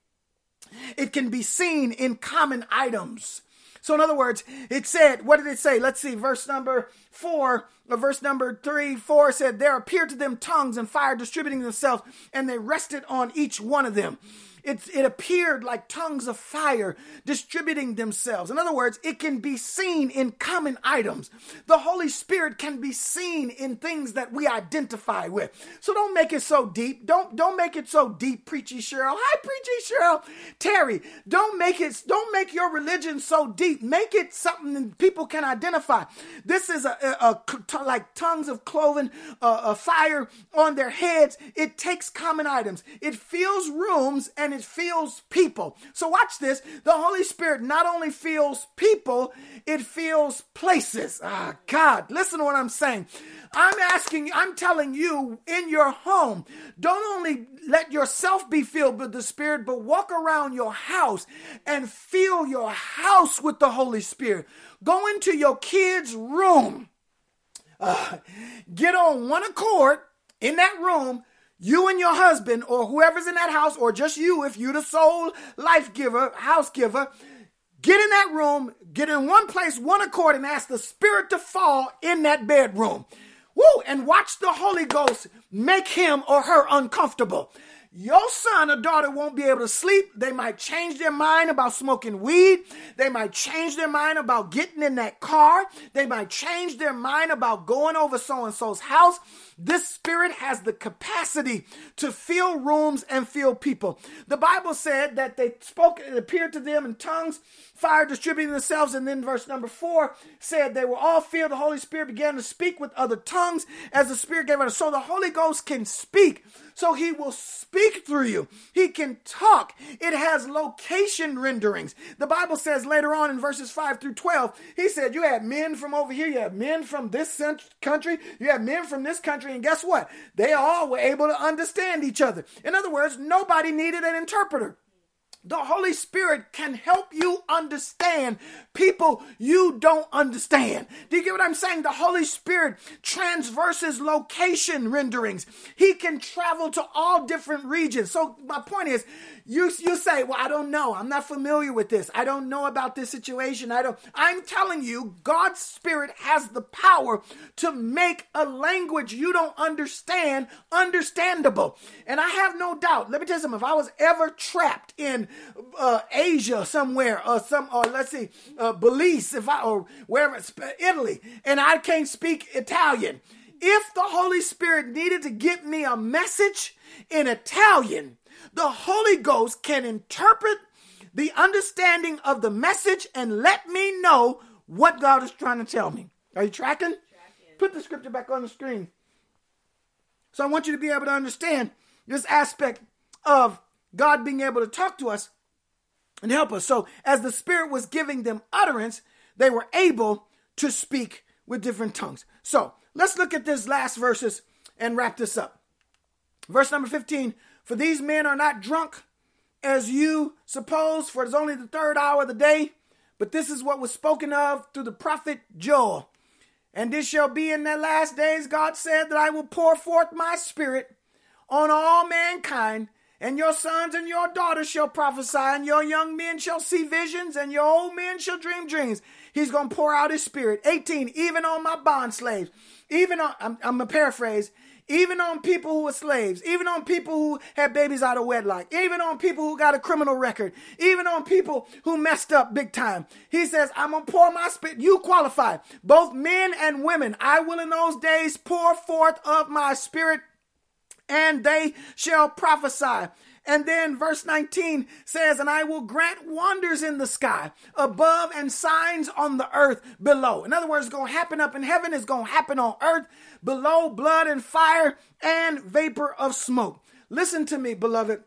It can be seen in common items. So, in other words, it said, what did it say? Let's see, verse number four, or verse number three, four said, There appeared to them tongues and fire distributing themselves, and they rested on each one of them. It, it appeared like tongues of fire distributing themselves. In other words, it can be seen in common items. The Holy Spirit can be seen in things that we identify with. So don't make it so deep. Don't don't make it so deep, preachy Cheryl. Hi, preachy Cheryl. Terry, don't make it. Don't make your religion so deep. Make it something that people can identify. This is a, a, like tongues of cloven, uh, fire on their heads. It takes common items. It fills rooms and and it fills people. So watch this. The Holy Spirit not only fills people, it fills places. Ah, God, listen to what I'm saying. I'm asking, I'm telling you in your home, don't only let yourself be filled with the Spirit, but walk around your house and fill your house with the Holy Spirit. Go into your kids' room. Uh, get on one accord in that room you and your husband or whoever's in that house or just you if you're the sole life giver house giver get in that room get in one place one accord and ask the spirit to fall in that bedroom Woo! and watch the holy ghost make him or her uncomfortable your son or daughter won't be able to sleep. They might change their mind about smoking weed. They might change their mind about getting in that car. They might change their mind about going over so and so's house. This spirit has the capacity to fill rooms and fill people. The Bible said that they spoke, it appeared to them in tongues, fire distributing themselves. And then verse number four said they were all filled. The Holy Spirit began to speak with other tongues as the Spirit gave us. So the Holy Ghost can speak So he will speak through you. He can talk. It has location renderings. The Bible says later on in verses 5 through 12, he said, You have men from over here, you have men from this country, you have men from this country, and guess what? They all were able to understand each other. In other words, nobody needed an interpreter. The Holy Spirit can help you understand people you don't understand. Do you get what I'm saying? The Holy Spirit transverses location renderings. He can travel to all different regions. So my point is, you you say, "Well, I don't know. I'm not familiar with this. I don't know about this situation. I don't." I'm telling you, God's Spirit has the power to make a language you don't understand understandable. And I have no doubt. Let me tell you something. If I was ever trapped in uh, Asia somewhere, or some, or let's see, uh, Belize, if I or wherever, Italy, and I can't speak Italian. If the Holy Spirit needed to get me a message in Italian, the Holy Ghost can interpret the understanding of the message and let me know what God is trying to tell me. Are you tracking? tracking? Put the scripture back on the screen. So I want you to be able to understand this aspect of God being able to talk to us and help us. So as the Spirit was giving them utterance, they were able to speak with different tongues. So let's look at this last verses and wrap this up. Verse number 15 For these men are not drunk as you suppose, for it is only the third hour of the day. But this is what was spoken of through the prophet Joel. And this shall be in the last days, God said, that I will pour forth my spirit on all mankind, and your sons and your daughters shall prophesy, and your young men shall see visions, and your old men shall dream dreams. He's going to pour out his spirit. 18, even on my bond slaves, even on, I'm, I'm going to paraphrase, even on people who are slaves, even on people who had babies out of wedlock, even on people who got a criminal record, even on people who messed up big time. He says, I'm going to pour my spirit. You qualify, both men and women. I will in those days pour forth of my spirit and they shall prophesy. And then verse 19 says, And I will grant wonders in the sky above and signs on the earth below. In other words, it's going to happen up in heaven, it's going to happen on earth below blood and fire and vapor of smoke. Listen to me, beloved.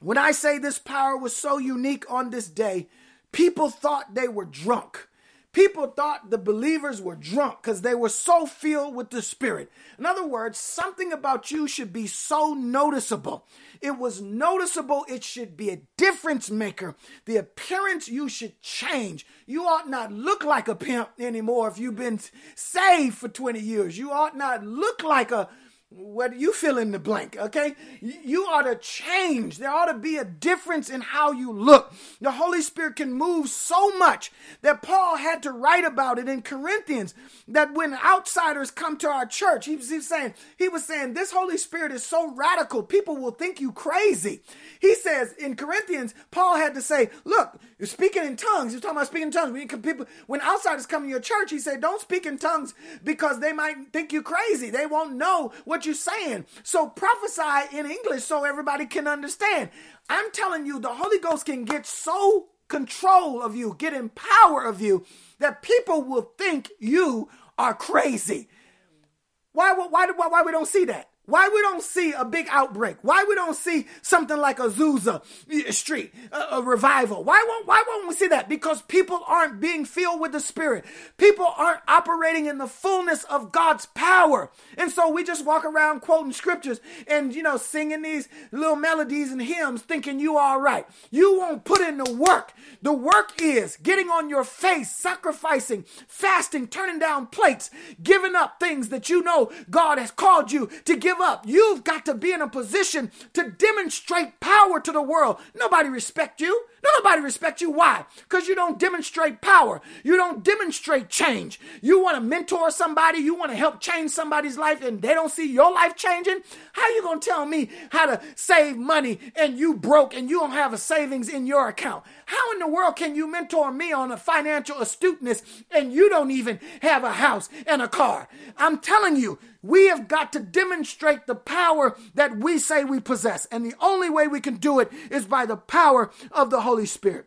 When I say this power was so unique on this day, people thought they were drunk. People thought the believers were drunk because they were so filled with the Spirit. In other words, something about you should be so noticeable. It was noticeable, it should be a difference maker. The appearance you should change. You ought not look like a pimp anymore if you've been saved for 20 years. You ought not look like a what you fill in the blank, okay? You ought to change. There ought to be a difference in how you look. The Holy Spirit can move so much that Paul had to write about it in Corinthians that when outsiders come to our church, he was, he was saying, he was saying, this Holy Spirit is so radical, people will think you crazy. He says in Corinthians, Paul had to say, look, you're speaking in tongues. You're talking about speaking in tongues. When, people, when outsiders come to your church, he said, don't speak in tongues because they might think you crazy. They won't know what what you're saying. So prophesy in English so everybody can understand. I'm telling you, the Holy Ghost can get so control of you, get in power of you, that people will think you are crazy. Why, why, why, why we don't see that? Why we don't see a big outbreak? Why we don't see something like Azusa Street, a, a, revival? Why won't why won't we see that? Because people aren't being filled with the Spirit. People aren't operating in the fullness of God's power, and so we just walk around quoting scriptures and you know singing these little melodies and hymns, thinking you all right. You won't put in the work. The work is getting on your face, sacrificing, fasting, turning down plates, giving up things that you know God has called you to give give up. You've got to be in a position to demonstrate power to the world. Nobody respect you. Nobody respect you. Why? Because you don't demonstrate power. You don't demonstrate change. You want to mentor somebody. You want to help change somebody's life and they don't see your life changing. How you going to tell me how to save money and you broke and you don't have a savings in your account? How in the world can you mentor me on a financial astuteness and you don't even have a house and a car? I'm telling you, we have got to demonstrate the power that we say we possess. And the only way we can do it is by the power of the Holy Spirit.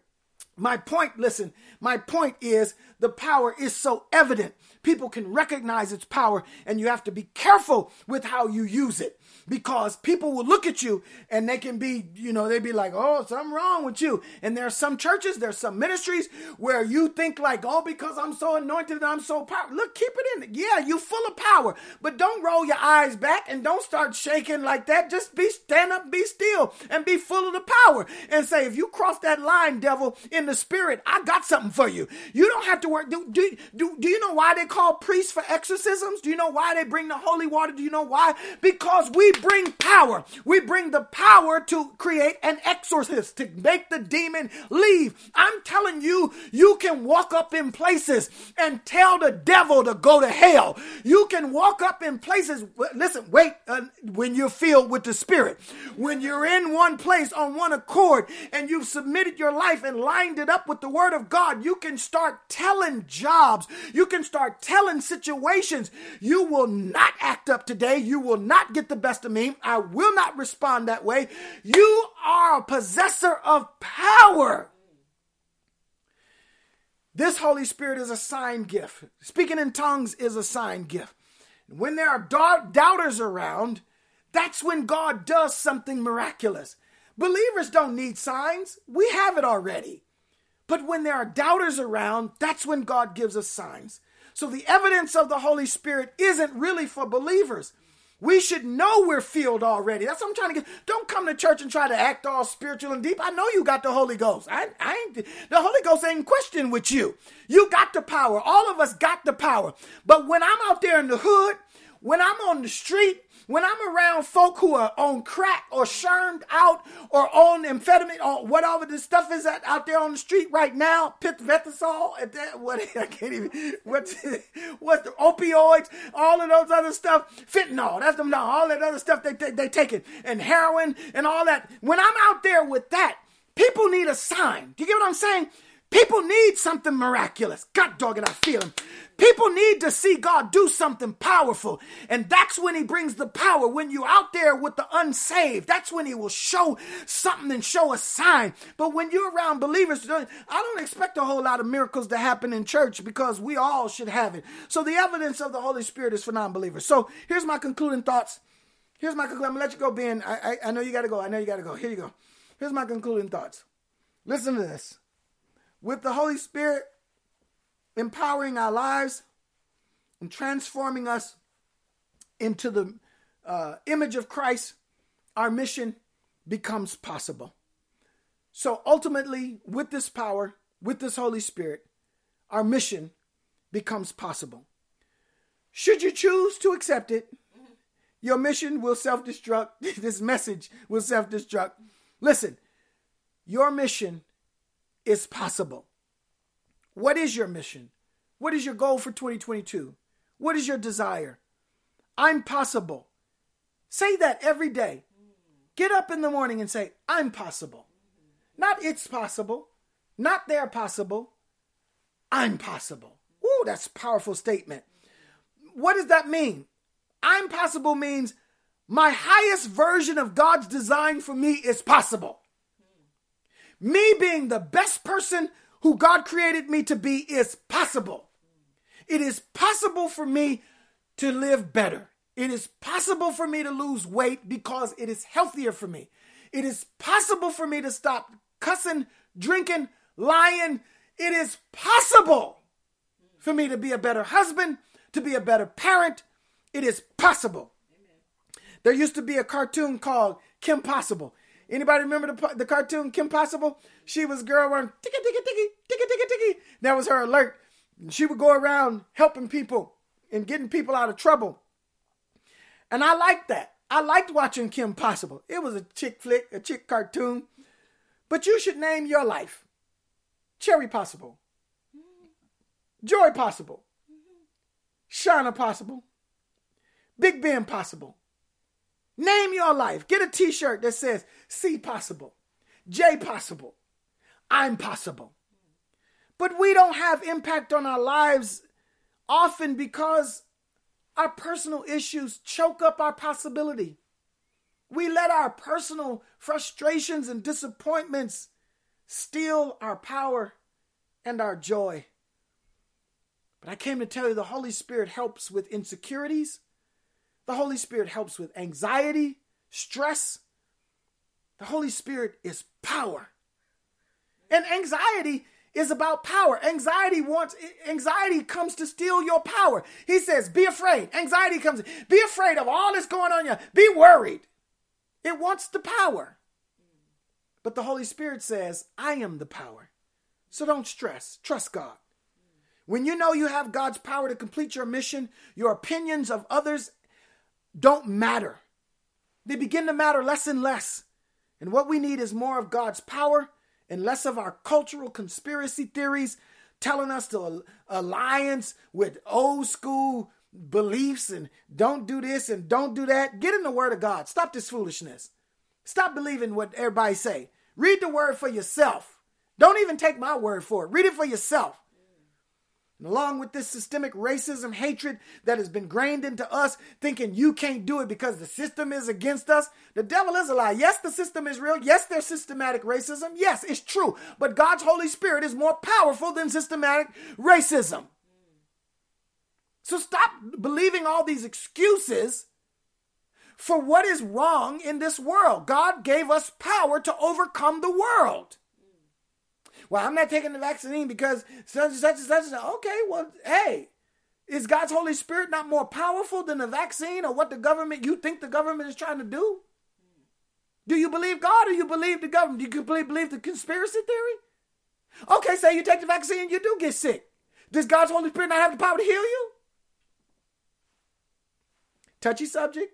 My point, listen, my point is the power is so evident. People can recognize its power, and you have to be careful with how you use it because people will look at you and they can be, you know, they'd be like, oh, something wrong with you. And there are some churches, there's some ministries where you think like, oh, because I'm so anointed and I'm so powerful. Look, keep it in. Yeah, you full of power, but don't roll your eyes back and don't start shaking like that. Just be stand up, be still, and be full of the power. And say, if you cross that line, devil, in the spirit, I got something for you. You don't have to work. Do, do, do, do you know why they call priests for exorcisms? Do you know why they bring the holy water? Do you know why? Because we bring power. We bring the power to create an exorcist, to make the demon leave. I'm telling you, you can walk up in places and tell the devil to go to hell. You can walk up in places, listen, wait, uh, when you're filled with the Spirit. When you're in one place on one accord and you've submitted your life and lined it up with the Word of God, you can start telling jobs. You can start telling situations. You will not act up today. You will not get the best of me. I will not respond that way. You are a possessor of power. This Holy Spirit is a sign gift. Speaking in tongues is a sign gift. When there are doubters around, that's when God does something miraculous. Believers don't need signs, we have it already. But when there are doubters around, that's when God gives us signs. So the evidence of the Holy Spirit isn't really for believers. We should know we're filled already. That's what I'm trying to get. Don't come to church and try to act all spiritual and deep. I know you got the Holy Ghost. I, I ain't the Holy Ghost ain't question with you. You got the power. All of us got the power. But when I'm out there in the hood, when I'm on the street, when I'm around folk who are on crack or shermed out or on amphetamine or whatever the stuff is that out there on the street right now, pithvetasol, what I can't even what's what's the opioids, all of those other stuff, fentanyl, that's them now, all that other stuff they they, they take it, and heroin and all that. When I'm out there with that, people need a sign. Do you get what I'm saying? People need something miraculous. God dog it, I feel him. People need to see God do something powerful. And that's when he brings the power. When you're out there with the unsaved, that's when he will show something and show a sign. But when you're around believers, I don't expect a whole lot of miracles to happen in church because we all should have it. So the evidence of the Holy Spirit is for non-believers. So here's my concluding thoughts. Here's my concluding. I'm gonna let you go, Ben. I, I, I know you gotta go. I know you gotta go. Here you go. Here's my concluding thoughts. Listen to this with the Holy Spirit empowering our lives and transforming us into the uh, image of Christ, our mission becomes possible. So ultimately, with this power, with this Holy Spirit, our mission becomes possible. Should you choose to accept it, your mission will self destruct. this message will self destruct. Listen, your mission is possible. What is your mission? What is your goal for 2022? What is your desire? I'm possible. Say that every day. Get up in the morning and say, I'm possible. Not it's possible, not they're possible. I'm possible. Ooh, that's a powerful statement. What does that mean? I'm possible means my highest version of God's design for me is possible. Me being the best person who God created me to be is possible. It is possible for me to live better. It is possible for me to lose weight because it is healthier for me. It is possible for me to stop cussing, drinking, lying. It is possible for me to be a better husband, to be a better parent. It is possible. There used to be a cartoon called Kim Possible. Anybody remember the, the cartoon Kim Possible? She was girl wearing ticky ticky ticky ticky ticky ticky. That was her alert. She would go around helping people and getting people out of trouble. And I liked that. I liked watching Kim Possible. It was a chick flick, a chick cartoon. But you should name your life Cherry Possible, Joy Possible, Shauna Possible, Big Ben Possible, Name your life. Get a t shirt that says C possible, J possible, I'm possible. But we don't have impact on our lives often because our personal issues choke up our possibility. We let our personal frustrations and disappointments steal our power and our joy. But I came to tell you the Holy Spirit helps with insecurities. The Holy Spirit helps with anxiety, stress. The Holy Spirit is power. And anxiety is about power. Anxiety wants anxiety comes to steal your power. He says, "Be afraid." Anxiety comes, "Be afraid of all that's going on here. Be worried." It wants the power. But the Holy Spirit says, "I am the power." So don't stress. Trust God. When you know you have God's power to complete your mission, your opinions of others don't matter. They begin to matter less and less. And what we need is more of God's power and less of our cultural conspiracy theories telling us to alliance with old school beliefs and don't do this and don't do that. Get in the word of God. Stop this foolishness. Stop believing what everybody say. Read the word for yourself. Don't even take my word for it. Read it for yourself. And along with this systemic racism, hatred that has been grained into us, thinking you can't do it because the system is against us, the devil is a lie. Yes, the system is real. Yes, there's systematic racism. Yes, it's true. But God's Holy Spirit is more powerful than systematic racism. So stop believing all these excuses for what is wrong in this world. God gave us power to overcome the world. Well, I'm not taking the vaccine because such and such and such. Okay, well, hey, is God's Holy Spirit not more powerful than the vaccine or what the government, you think the government is trying to do? Do you believe God or you believe the government? Do you believe the conspiracy theory? Okay, say you take the vaccine, you do get sick. Does God's Holy Spirit not have the power to heal you? Touchy subject.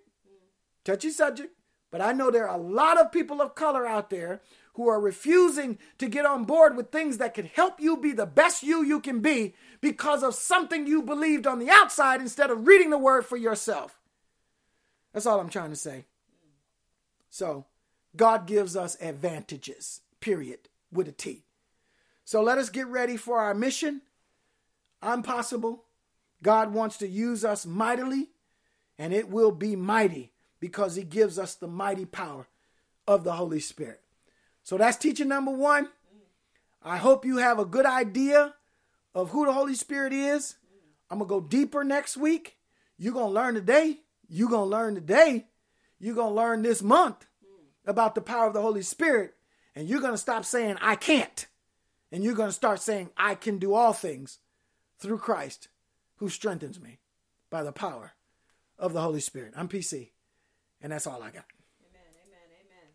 Touchy subject. But I know there are a lot of people of color out there who are refusing to get on board with things that could help you be the best you you can be because of something you believed on the outside instead of reading the word for yourself. That's all I'm trying to say. So, God gives us advantages, period, with a T. So let us get ready for our mission. I'm possible. God wants to use us mightily, and it will be mighty because He gives us the mighty power of the Holy Spirit. So that's teaching number one. I hope you have a good idea of who the Holy Spirit is. I'm going to go deeper next week. You're going to learn today. You're going to learn today. You're going to learn this month about the power of the Holy Spirit. And you're going to stop saying, I can't. And you're going to start saying, I can do all things through Christ who strengthens me by the power of the Holy Spirit. I'm PC. And that's all I got.